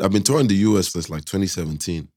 I've been touring the US since like 2017.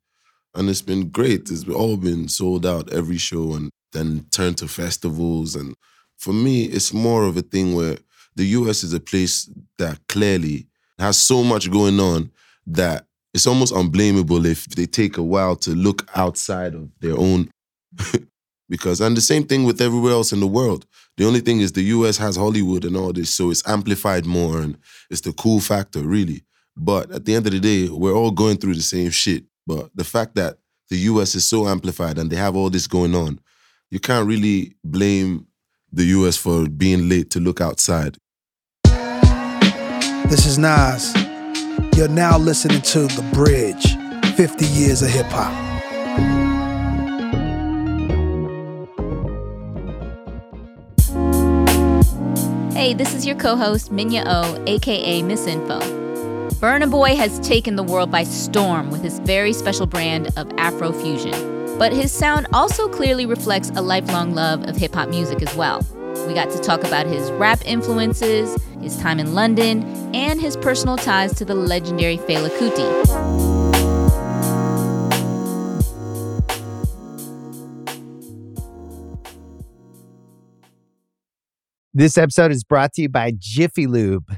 And it's been great. It's all been sold out every show and then turned to festivals. And for me, it's more of a thing where the US is a place that clearly has so much going on that it's almost unblameable if they take a while to look outside of their own because and the same thing with everywhere else in the world. The only thing is the US has Hollywood and all this, so it's amplified more and it's the cool factor, really. But at the end of the day, we're all going through the same shit. But the fact that the US is so amplified and they have all this going on, you can't really blame the US for being late to look outside. This is Nas. You're now listening to The Bridge 50 Years of Hip Hop. Hey, this is your co host, Minya O, aka Miss Info. Burna Boy has taken the world by storm with his very special brand of Afrofusion. But his sound also clearly reflects a lifelong love of hip hop music as well. We got to talk about his rap influences, his time in London, and his personal ties to the legendary Fela Kuti. This episode is brought to you by Jiffy Lube.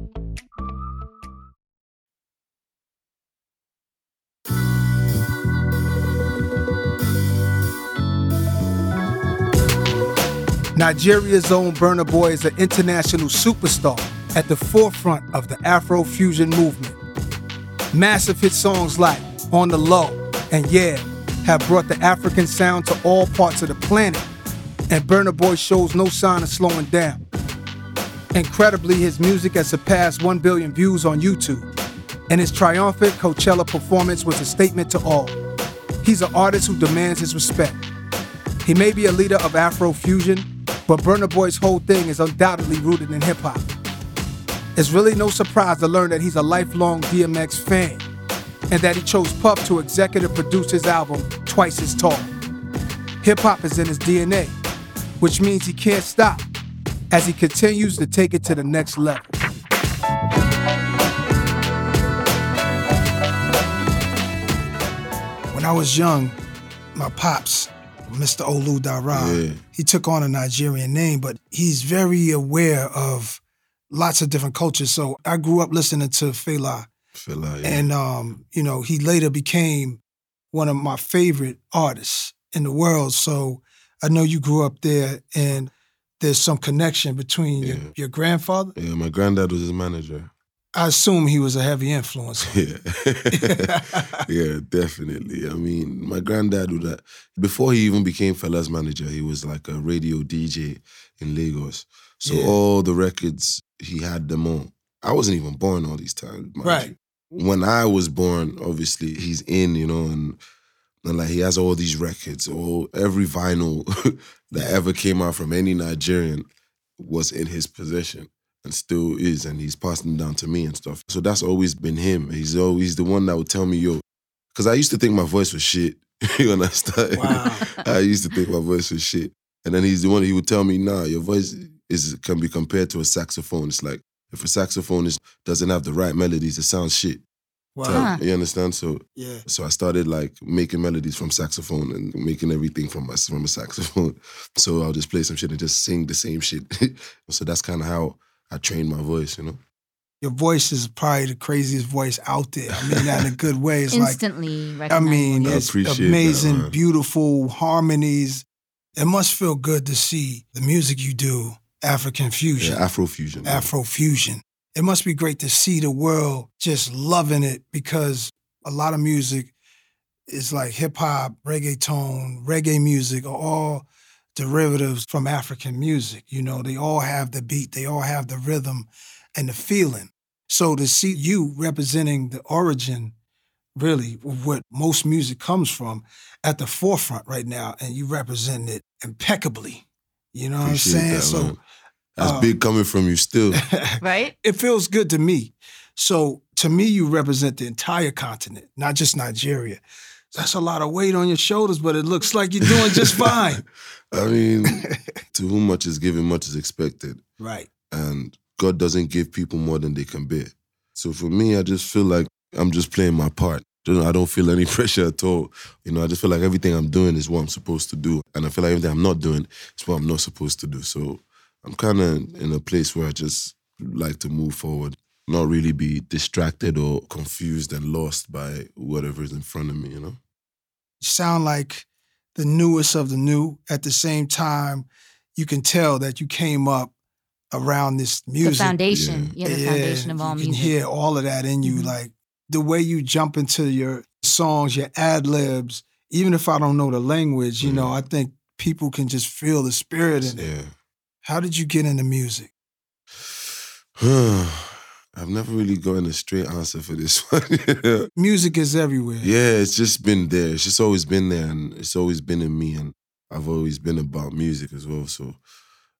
Nigeria's own Burna Boy is an international superstar at the forefront of the Afro fusion movement. Massive hit songs like On the Low and Ye have brought the African sound to all parts of the planet, and Burna Boy shows no sign of slowing down. Incredibly, his music has surpassed 1 billion views on YouTube, and his triumphant Coachella performance was a statement to all. He's an artist who demands his respect. He may be a leader of Afrofusion, but Burna Boy's whole thing is undoubtedly rooted in hip hop. It's really no surprise to learn that he's a lifelong DMX fan and that he chose Puff to executive produce his album Twice as Tall. Hip hop is in his DNA, which means he can't stop as he continues to take it to the next level. When I was young, my pops Mr. Olu Dara. Yeah. He took on a Nigerian name, but he's very aware of lots of different cultures. So I grew up listening to Fela, like, yeah. and um, you know, he later became one of my favorite artists in the world. So I know you grew up there, and there's some connection between your, your grandfather. yeah, my granddad was his manager. I assume he was a heavy influence. Yeah, yeah, definitely. I mean, my granddad would. Uh, before he even became Fela's manager, he was like a radio DJ in Lagos. So Yeah. all the records he had them on. I wasn't even born all these times. Right. you. When I was born, obviously he's in, you know, and and like he has all these records, all every vinyl that ever came out from any Nigerian was in his possession and still is, and he's passing them down to me and stuff. So that's always been him. He's always the one that would tell me, yo, because I used to think my voice was shit when I started. Wow. I used to think my voice was shit. And then he's the one he would tell me, nah, your voice is can be compared to a saxophone. It's like if a saxophone is, doesn't have the right melodies, it sounds shit. Wow. type. You understand? So Yeah. so I started like making melodies from saxophone and making everything from my from a saxophone. So I'll just play some shit and just sing the same shit. so that's kind of how I trained my voice, you know. Your voice is probably the craziest voice out there. I mean that in a good way. It's Instantly right? I mean. I it's appreciate that, amazing, beautiful harmonies. It must feel good to see the music you do, African fusion, Yeah, Afro fusion. Afro fusion. It must be great to see the world just loving it because a lot of music is like hip hop, reggaeton, reggae music are all derivatives from African music. You know, they all have the beat, they all have the rhythm and the feeling. So to see you representing the origin, really, of what most music comes from at the forefront right now, and you represent it impeccably. You know Appreciate what I'm saying? that, so man. That's uh, big coming from you still. right? it feels good to me. So to me, you represent the entire continent, not just Nigeria. That's a lot of weight on your shoulders, but it looks like you're doing just fine. I mean, to whom much is given, much is expected. right. And God doesn't give people more than they can bear. So for me, I just feel like I'm just playing my part. I don't feel any pressure at all. You know, I just feel like everything I'm doing is what I'm supposed to do. And I feel like everything I'm not doing is what I'm not supposed to do. So I'm kind of in a place where I just like to move forward, not really be distracted or confused and lost by whatever is in front of me, you know? You sound like the newest of the new. At the same time, you can tell that you came up around this music. The foundation. Yeah, the foundation of all music. you can music. hear all of that in you. Mhm. Like the way you jump into your songs, your ad libs, even if I don't know the language, you know, Mhm. I think people can just feel the spirit in it. How did you get into music? I've never really gotten a straight answer for this one. Music is everywhere. yeah, it's just been there. It's just always been there and it's always been in me. And I've always been about music as well. So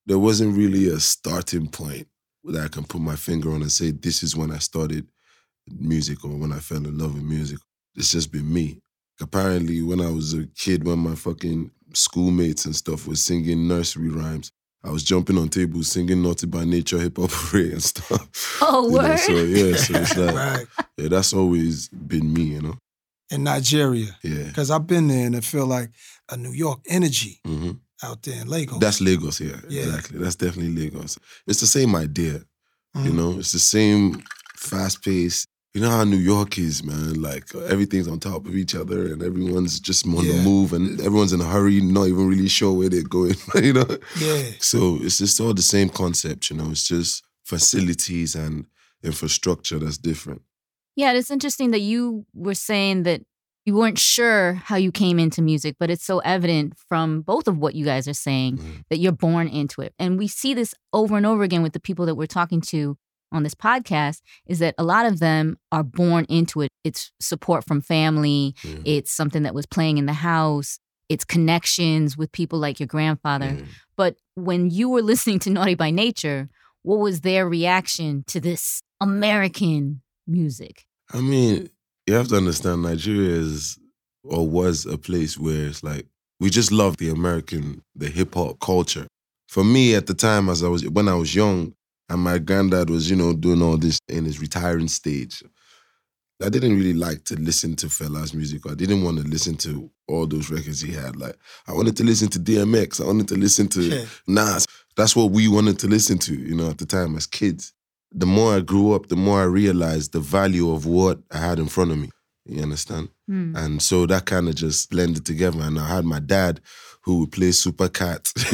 there wasn't really a starting point that I can put my finger on and say, this is when I started music or when I fell in love with music. It's just been me. Apparently, when I was a kid, when my fucking schoolmates and stuff was singing nursery rhymes, I was jumping on tables singing Naughty by Nature, Hip Hop Hooray and stuff. Oh, You know, word. so yeah, so it's like Right. yeah, that's always been me, you know. In Nigeria. Yeah. Because I've been there and I feel like a New York energy hmm out there in Lagos. That's Lagos, yeah, Yeah. exactly. That's definitely Lagos. It's the same idea, you Mhm. know. It's the same fast pace. You know how New York is, man. Like everything's on top of each other, and everyone's just on Yeah. the move, and everyone's in a hurry, not even really sure where they're going. you know. Yeah. So it's just all the same concept, you know. It's just facilities and infrastructure that's different. Yeah, it's interesting that you were saying that you weren't sure how you came into music, but it's so evident from both of what you guys are saying Mhm. that you're born into it. And we see this over and over again with the people that we're talking to on this podcast is that a lot of them are born into it. It's support from family, Yeah. it's something that was playing in the house, it's connections with people like your grandfather. Yeah. But when you were listening to Naughty by Nature, what was their reaction to this American music? I mean, you have to understand Nigeria is or was a place where it's like we just love the American, the hip hop culture. For me at the time as I was when I was young and my granddad was, you know, doing all this in his retiring stage. I didn't really like to listen to Fela's music. I didn't want to listen to all those records he had. Like I wanted to listen to DMX. I wanted to listen to Yeah. Nas. That's what we wanted to listen to, you know, at the time as kids. The more I grew up, the more I realized the value of what I had in front of me. You understand? Hmm. And so that kind of just blended together. And I had my dad who would play Super Cat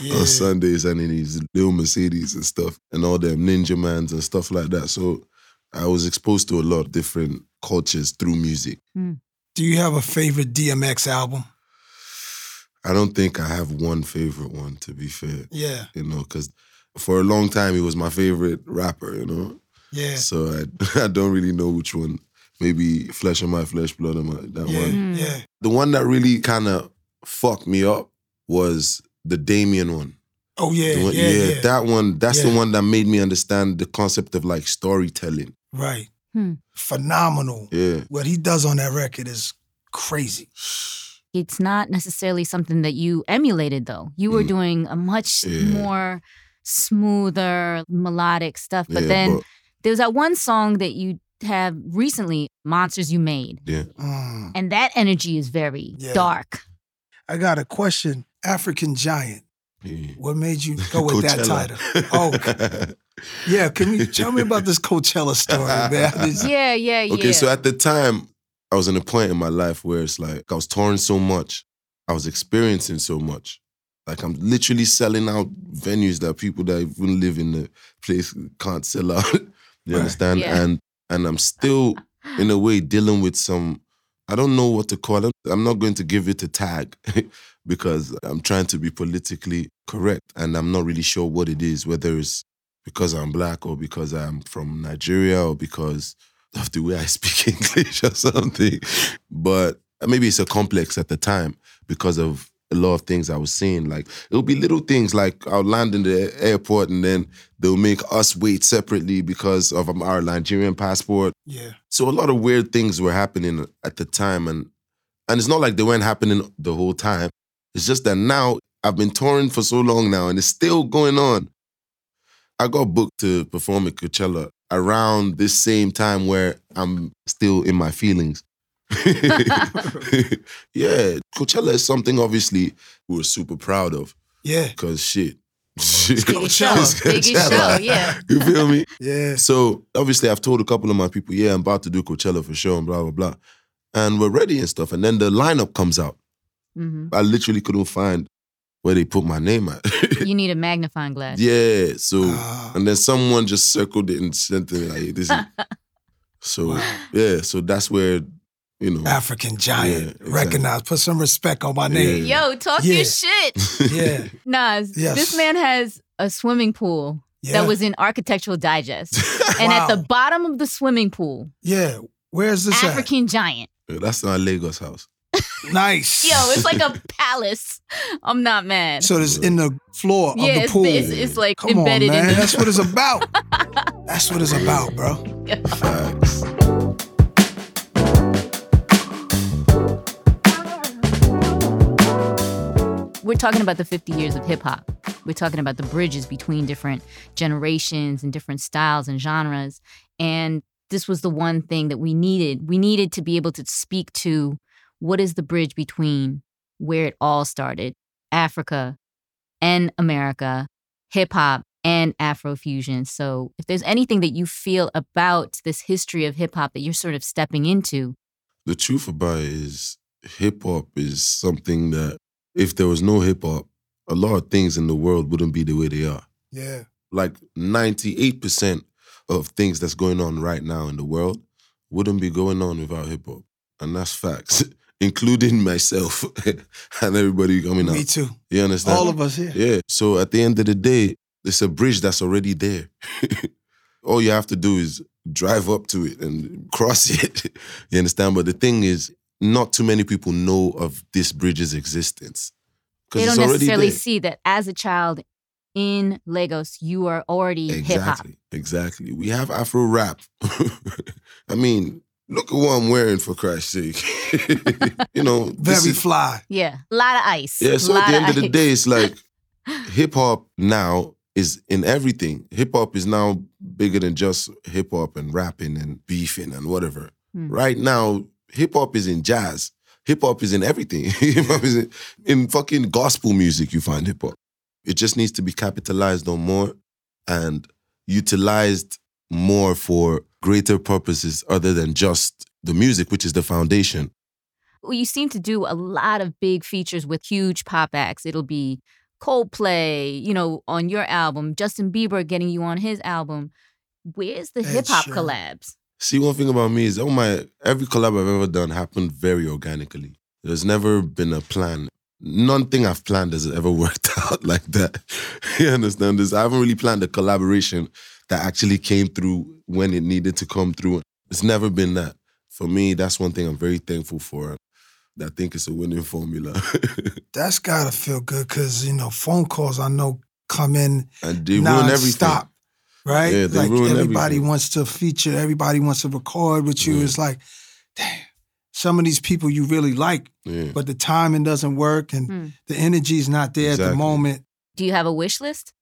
Yeah. on Sundays and in his little Mercedes and stuff and all them Ninja Mans and stuff like that. So I was exposed to a lot of different cultures through music. Do you have a favorite DMX album? I don't think I have one favorite one, to be fair. Yeah. You know, because for a long time he was my favorite rapper, you know? Yeah. So I, I don't really know which one. Maybe Flesh of My Flesh, Blood of My, that Yeah. one. Mm. Yeah. The one that really kind of fucked me up was the Damien one. Oh yeah. One- yeah, yeah. that one. That's Yeah. the one that made me understand the concept of like storytelling. right. Hmm. Phenomenal. Yeah, What he does on that record is crazy. It's not necessarily something that you emulated, though. You were Mm. doing a much Yeah. more smoother, melodic stuff. But yeah, then but- there was that one song that you have recently Monsters You Made. Yeah. Mm. And that energy is very Yeah. dark. I got a question. African Giant. yeah. What made you go with that title? Oh, yeah. Can you tell me about this Coachella story, man? This- Yeah, yeah, yeah. Okay, so at the time, I was in a point in my life where it's like I was touring so much, I was experiencing so much. Like I'm literally selling out venues that people that even live in the place can't sell out. you Right. understand? Yeah. And and I'm still in a way dealing with some. I don't know what to call it. I'm not going to give it a tag because I'm trying to be politically correct, and I'm not really sure what it is. Whether it's because I'm black or because I'm from Nigeria or because of the way I speak English or something. But maybe it's a complex at the time because of a lot of things I was seeing. Like it'll be little things like I'll land in the airport and then they'll make us wait separately because of um, our Nigerian passport. yeah. So a lot of weird things were happening at the time, and and it's not like they weren't happening the whole time. It's just that now I've been touring for so long now, and it's still going on. I got booked to perform at Coachella around this same time where I'm still in my feelings. yeah, Coachella is something obviously we were super proud of Yeah. because shit. Biggest show, It's biggest Coachella. show, yeah. You feel me? Yeah. So obviously, I've told a couple of my people, yeah, I'm about to do Coachella for sure, and blah blah blah, and we're ready and stuff. And then the lineup comes out. hmm I literally couldn't find where they put my name at. You need a magnifying glass. yeah. So Ah. and then someone just circled it and sent it like this. Is, so Wow. yeah. So that's where you know. African Giant. Yeah, exactly. Recognize. Put some respect on my name. Yo, talk Yeah. your shit. Yeah. Nas, Yes. this man has a swimming pool Yeah. that was in Architectural Digest. And at the bottom of the swimming pool, Yeah. Where's this African giant. Yeah, that's our Lagos house. Nice. Yo, it's like a palace. I'm not mad. So it's in the floor yeah, of the it's, pool. it's, it's like Come embedded on, man. in the That's what it's about. That's what it's about, bro. Facts. We're talking about the 50 years of hip hop. We're talking about the bridges between different generations and different styles and genres. And this was the one thing that we needed. We needed to be able to speak to what is the bridge between where it all started Africa and America, hip hop and Afrofusion. So, if there's anything that you feel about this history of hip hop that you're sort of stepping into, The truth about it is hip hop is something that if there was no hip hop, a lot of things in the world wouldn't be the way they are. Yeah. Like 98% of things that's going on right now in the world wouldn't be going on without hip hop. And that's facts, including myself and everybody coming out. Me too. You understand? All of us here. Yeah. So at the end of the day, it's a bridge that's already there. All you have to do is drive up to it and cross it. you understand? But the thing is, not too many people know of this bridge's existence. they it's don't necessarily there. see that as a child in Lagos, you are already hip hop. Exactly. Exactly. We have Afro rap. I mean, look at what I'm wearing for Christ's sake. you know, Very is- fly. Yeah, a lot of ice. Yeah, so at the end of the day, it's like hip hop now is in everything. Hip hop is now bigger than just hip hop and rapping and beefing and whatever. Hmm. Right now, hip hop is in jazz. Hip hop is in everything. hip hop is in, in fucking gospel music. You find hip hop. It just needs to be capitalized on more and utilized more for greater purposes other than just the music, which is the foundation. Well, you seem to do a lot of big features with huge pop acts. It'll be Coldplay, you know, on your album, Justin Bieber getting you on his album. Where's the hip hop Sheeran. collabs? See, one thing about me is, oh my, every collab I've ever done happened very organically. There's never been a plan. Nothing I've planned has ever worked out like that. you understand this? I haven't really planned a collaboration that actually came through when it needed to come through. It's never been that. For me, that's one thing I'm very thankful for. I think it's a winning formula. That's gotta feel good because you know phone calls I know come in and they ruin everything. non-stop, right? Yeah, they like ruin everybody everything. wants to feature, everybody wants to record with you. Yeah. It's like, damn, some of these people you really like, Yeah. but the timing doesn't work and Hmm. the energy's not there at the moment. Do you have a wish list?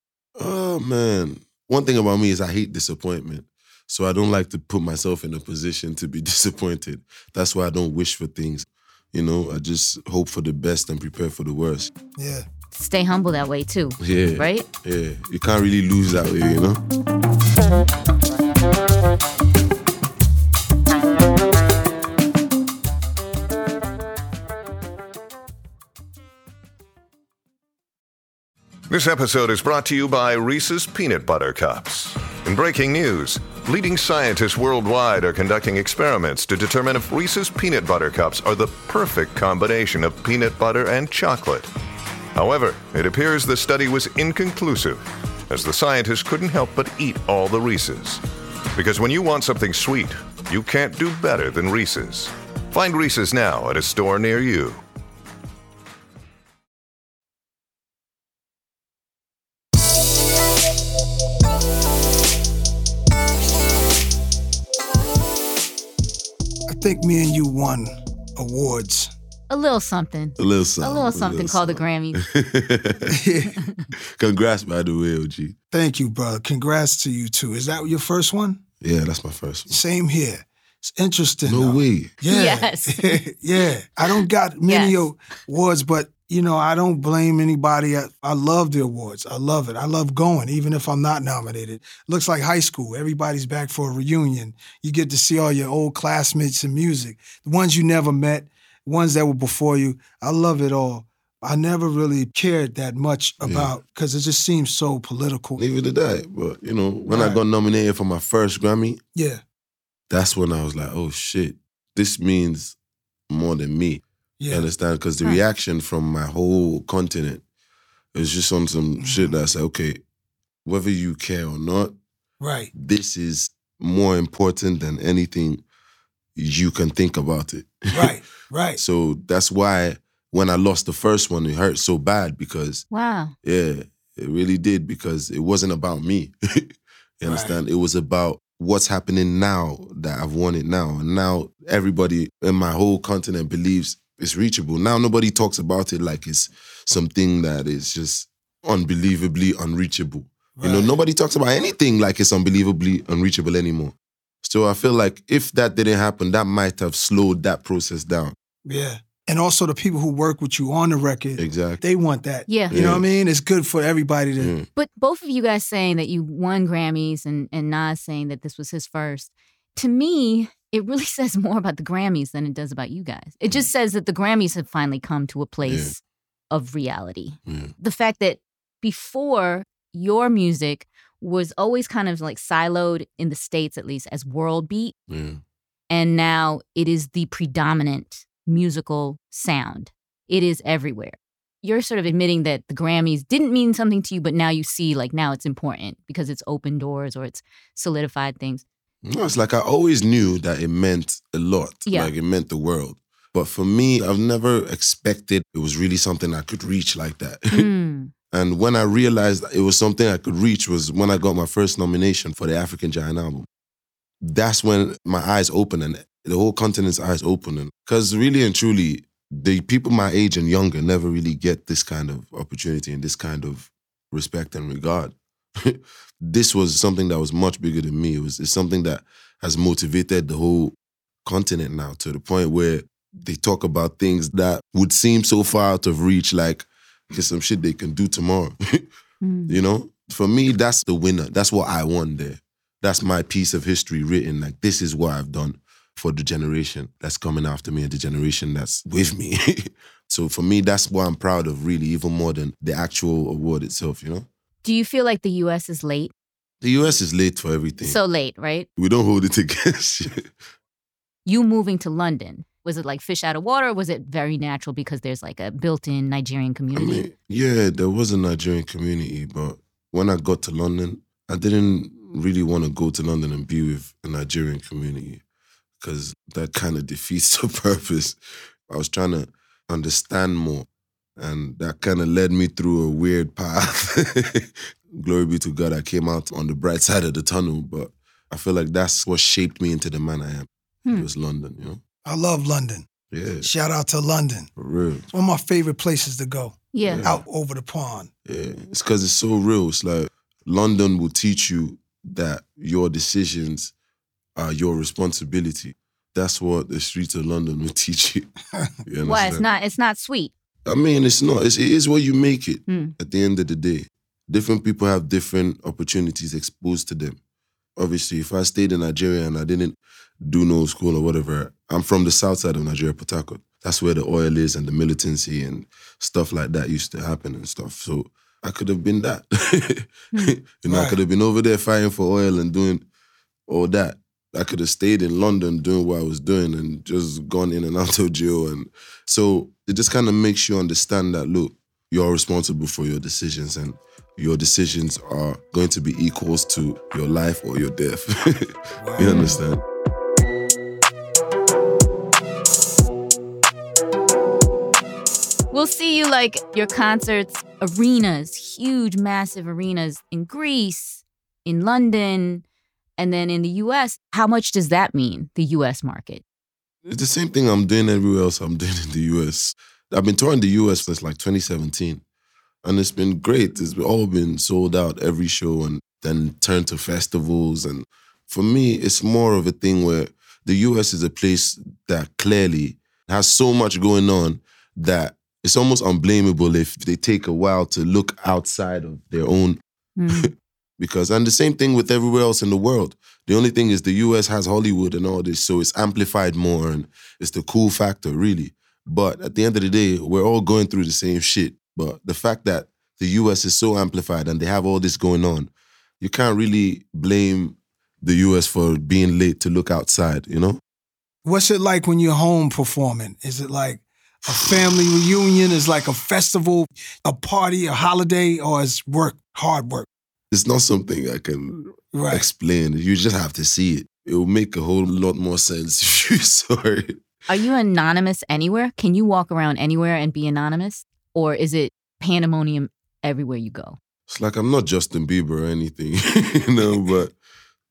Oh man. One thing about me is I hate disappointment. So I don't like to put myself in a position to be disappointed. That's why I don't wish for things. You know, I just hope for the best and prepare for the worst. Yeah. Stay humble that way too. Yeah. Right? Yeah. You can't really lose that way, you know? This episode is brought to you by Reese's Peanut Butter Cups. In breaking news, leading scientists worldwide are conducting experiments to determine if Reese's Peanut Butter Cups are the perfect combination of peanut butter and chocolate. However, it appears the study was inconclusive, as the scientists couldn't help but eat all the Reese's. Because when you want something sweet, you can't do better than Reese's. Find Reese's now at a store near you. I think me and you won awards. A little something. A little something. A little something called the Grammys. Congrats, by the way, OG. Thank you, brother. Congrats to you too. Is that your first one? Yeah, that's my first one. Same here. It's interesting. No though. way. Yeah. Yes. yeah. I don't got many Yes. awards, but you know, I don't blame anybody. I, I love the awards. I love it. I love going, even if I'm not nominated. Looks like high school. Everybody's back for a reunion. You get to see all your old classmates in music, the ones you never met, ones that were before you. I love it all. I never really cared that much about because it just seems so political. Neither did I. But, you know, when I got nominated for my first Grammy, Yeah. that's when I was like, oh shit, this means more than me. You Yeah. understand? Because the Huh. reaction from my whole continent is just on some Mm-hmm. shit that's like, okay, whether you care or not, Right. this is more important than anything you can think about it. Right. Right. so that's why when I lost the first one, it hurt so bad because Wow. yeah, it really did because it wasn't about me. you understand? It was about what's happening now that I've won it now. And now everybody in my whole continent believes it's reachable. Now nobody talks about it like it's something that is just unbelievably unreachable. You know, nobody talks about anything like it's unbelievably unreachable anymore. So I feel like if that didn't happen, that might have slowed that process down. Yeah. And also the people who work with you on the record, Exactly. they want that. Yeah. You know what I mean? It's good for everybody to Yeah. But both of you guys saying that you won Grammys and, and Nas saying that this was his first, to me, it really says more about the Grammys than it does about you guys. It just mm. says that the Grammys have finally come to a place of reality. Yeah. The fact that before your music was always kind of like siloed in the States, at least as world beat, Yeah. and now it is the predominant musical sound. It is everywhere. You're sort of admitting that the Grammys didn't mean something to you, but now you see like now it's important because it's opened doors or it's solidified things. No, it's like I always knew that it meant a lot. Yeah. Like it meant the world. But for me, I've never expected it was really something I could reach like that. Mm. And when I realized it was something I could reach was when I got my first nomination for the African Giant album. That's when my eyes opened and the whole continent's eyes opened. Because really and truly, the people my age and younger never really get this kind of opportunity and this kind of respect and regard. this was something that was much bigger than me. It was it's something that has motivated the whole continent now to the point where they talk about things that would seem so far out of reach, like get some shit they can do tomorrow. Mm. you know, for me, that's the winner. That's what I won there. That's my piece of history written. Like this is what I've done for the generation that's coming after me and the generation that's with me. so for me, that's what I'm proud of, really, even more than the actual award itself. You know, Do you feel like the US is late? the US is late for everything. So late, right? we don't hold it against you. You moving to London. Was it like fish out of water? Or was it very natural because there's like a built-in Nigerian I community? mean, yeah, there was a Nigerian community, but when I got to London, I didn't really want to go to London and be with a Nigerian community because that kind of defeats the purpose. I was trying to understand more, and that kind of led me through a weird path. Glory be to God, I came out on the bright side of the tunnel, but I feel like that's what shaped me into the man I am. Hmm. It was London, you know? I love London. Yeah, Shout out to London. for real. It's one of my favorite places to go. yeah. Out over the pond. Yeah, it's because it's so real. It's like London will teach you that your decisions are your responsibility. That's what the streets of London will teach you. you Why it's not it's not sweet. I mean, it's not. It's, it is what you make it Hmm. at the end of the day. Different people have different opportunities exposed to them. Obviously, if I stayed in Nigeria and I didn't do no school or whatever, I'm from the south side of Nigeria, Port Harcourt. That's where the oil is and the militancy and stuff like that used to happen and stuff. So I could have been that. Hmm. you know, I could have been over there fighting for oil and doing all that. I could have stayed in London doing what I was doing and just gone in and out of jail. And so it just kind of makes you understand that look, you're responsible for your decisions and your decisions are going to be equals to your life or your death. you understand? We'll see you like your concerts, arenas, huge, massive arenas in Greece, in London, and then in the US. How much does that mean, the US market? It's the same thing I'm doing everywhere else I'm doing in the US. I've been touring the US since like 2017. And it's been great. It's all been sold out every show and then turned to festivals. And for me, it's more of a thing where the US is a place that clearly has so much going on that it's almost unblameable if they take a while to look outside of their own Mm. because and the same thing with everywhere else in the world. The only thing is the US has Hollywood and all this, so it's amplified more and it's the cool factor, really. But at the end of the day, we're all going through the same shit. But the fact that the US is so amplified and they have all this going on, you can't really blame the US for being late to look outside, you know? What's it like when you're home performing? Is it like a family reunion? Is like a festival, a party, a holiday, or is work hard work? It's not something I can Right. explain. You just have to see it. It will make a whole lot more sense if you saw it. Are you anonymous anywhere? Can you walk around anywhere and be anonymous? Or is it pandemonium everywhere you go? It's like I'm not Justin Bieber or anything, you know, but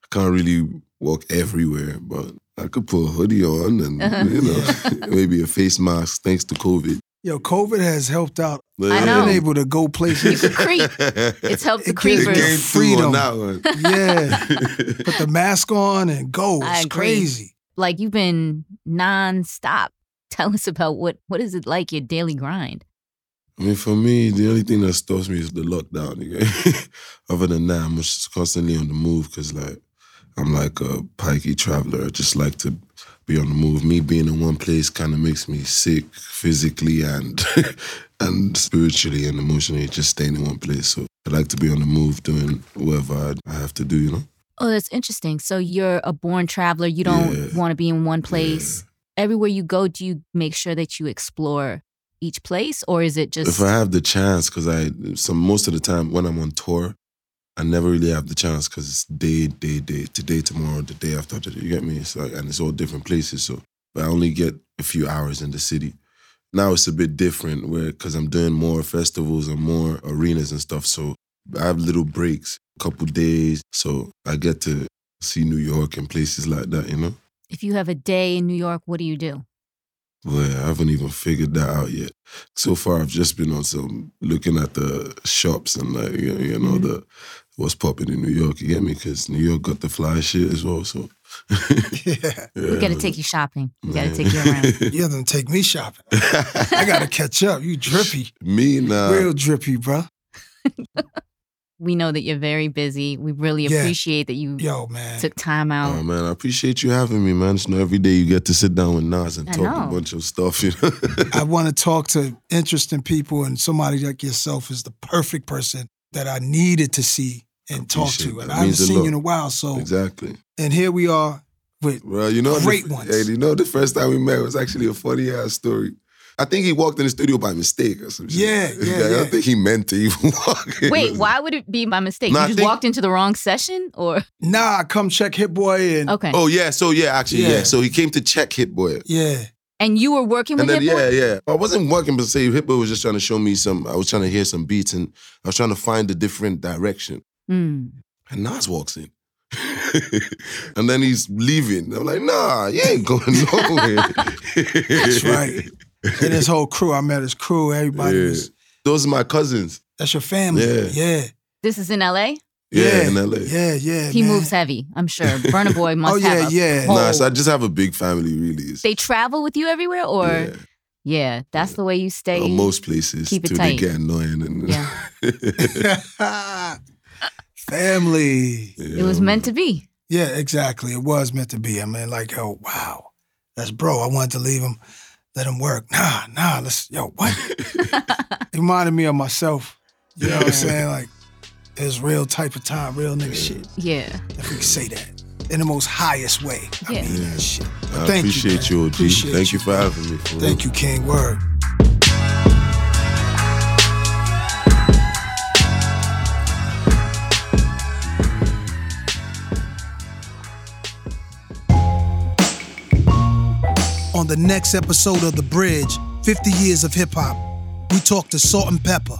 I can't really walk everywhere. But I could put a hoodie on and, uh-huh. you know, maybe a face mask thanks to COVID. Yo, COVID has helped out. But, I I've been able to go places. You places. could creep. It's helped the It gives It me creepers. through freedom. on that one. yeah. Put the mask on and go. I It's agree. crazy. Like you've been nonstop. Tell us about what what is it like your daily grind? I mean, for me, the only thing that stops me is the lockdown. Other than that, I'm just constantly on the move because, like, I'm like a pikey traveler. I just like to be on the move. Me being in one place kind of makes me sick physically and and spiritually and emotionally. Just staying in one place. So I like to be on the move, doing whatever I, have to do. You know. Oh, that's interesting. So you're a born traveler. You don't Yeah. want to be in one place. Everywhere you go, do you make sure that you explore each place, or is it just If I have the chance, because I some most of the time when I'm on tour, I never really have the chance because it's day, day, day, today, tomorrow, the day after. The, you get me? It's like, and it's all different places. So, but I only get a few hours in the city. Now it's a bit different where because I'm doing more festivals and more arenas and stuff. So I have little breaks, a couple days. So I get to see New York and places like that. You know. if you have a day in New York, what do you do? Well, I haven't even figured that out yet. So far, I've just been on some looking at the shops and like you know, you know Mhm. the what's popping in New York. You get me? Because New York got the fly shit as well. So Yeah. We got to take you shopping. We got to take you around. You have to take me shopping. I got to catch up. You drippy. me nah. Real drippy, bro. we know that you're very busy. We really Yeah. appreciate that you Yo, man. took time out. Oh man, I appreciate you having me, man. It's not every day you get to sit down with Nas and I talk know. a bunch of stuff. You know. I want to talk to interesting people, and somebody like yourself is the perfect person that I needed to see and talk Appreciate to. And that. I haven't Means a seen you in a while. So, exactly. and here we are with Well, you know, Great the, ones. Hey, you know, the first time we met was actually a funny ass story. I think he walked in the studio by mistake or some shit. Yeah, yeah, I yeah. don't think he meant to even walk. in. Wait, why would it be by mistake? No, I you just think- walked into the wrong session, or nah, come check Hit Boy and okay? Oh yeah, so yeah, actually yeah. Yeah. So he came to check Hit Boy. yeah, And you were working with And then Hit Boy? yeah, yeah. I wasn't working per se. Hit Boy was just trying to show me some. I was trying to hear some beats, and I was trying to find a different direction. Mm. And Nas walks in, and then he's leaving. I'm like, Nah, you ain't going nowhere. that's right. And his whole crew, I met his crew. Everybody Yeah. was. Those are my cousins. That's your family. Yeah. yeah. This is in L.A. Yeah, in LA. Yeah, yeah. He man. moves heavy, I'm sure. Burna Boy must Oh, yeah, have a yeah. whole- Nah, so I just have a big family, really. It's- They travel with you everywhere, or yeah, yeah, that's the way you stay. uh, most places keep it till they tight. get annoying. And, Yeah. Family. it was meant to be. Yeah, exactly. It was meant to be. I mean, like, oh wow, that's bro. I wanted to leave him, let him work. Nah, nah. Let's, yo, what? it reminded me of myself. You know what I'm saying? Like, it's real type of time, real nigga shit. Yeah. If we can say that in the most highest way. Yeah. I mean that shit. But I thank appreciate you, you. OG. Appreciate Thank you for having me. for real. Thank you, King. Word. The next episode of The Bridge, 50 Years of Hip Hop, we talk to Salt-N-Pepa.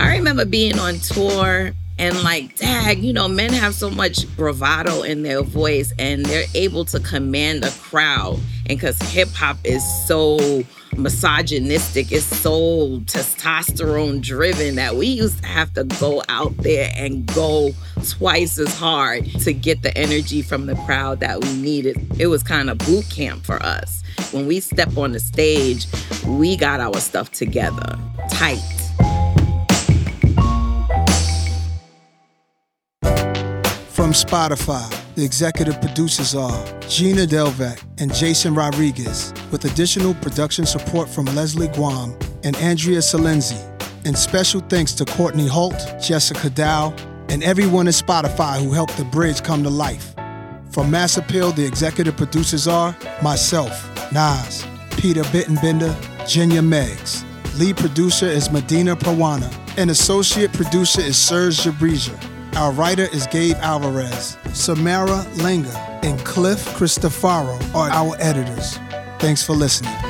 I remember being on tour and like, dag, you know, men have so much bravado in their voice and they're able to command a crowd. And because hip hop is so misogynistic, it's so testosterone driven that we used to have to go out there and go twice as hard to get the energy from the crowd that we needed. It was kind of boot camp for us. When we step on the stage, we got our stuff together tight. From Spotify, the executive producers are Gina Delvac and Jason Rodriguez, with additional production support from Leslie Guam and Andrea Salenzi. And special thanks to Courtney Holt, Jessica Dow, and everyone at Spotify who helped the bridge come to life. From Mass Appeal, the executive producers are myself, Nas, Peter Bittenbender, Jenya Meggs. Lead producer is Medina Pawana, and associate producer is Serge Jabriza. Our writer is Gabe Alvarez. Samara Langer and Cliff Cristofaro are our editors. Thanks for listening.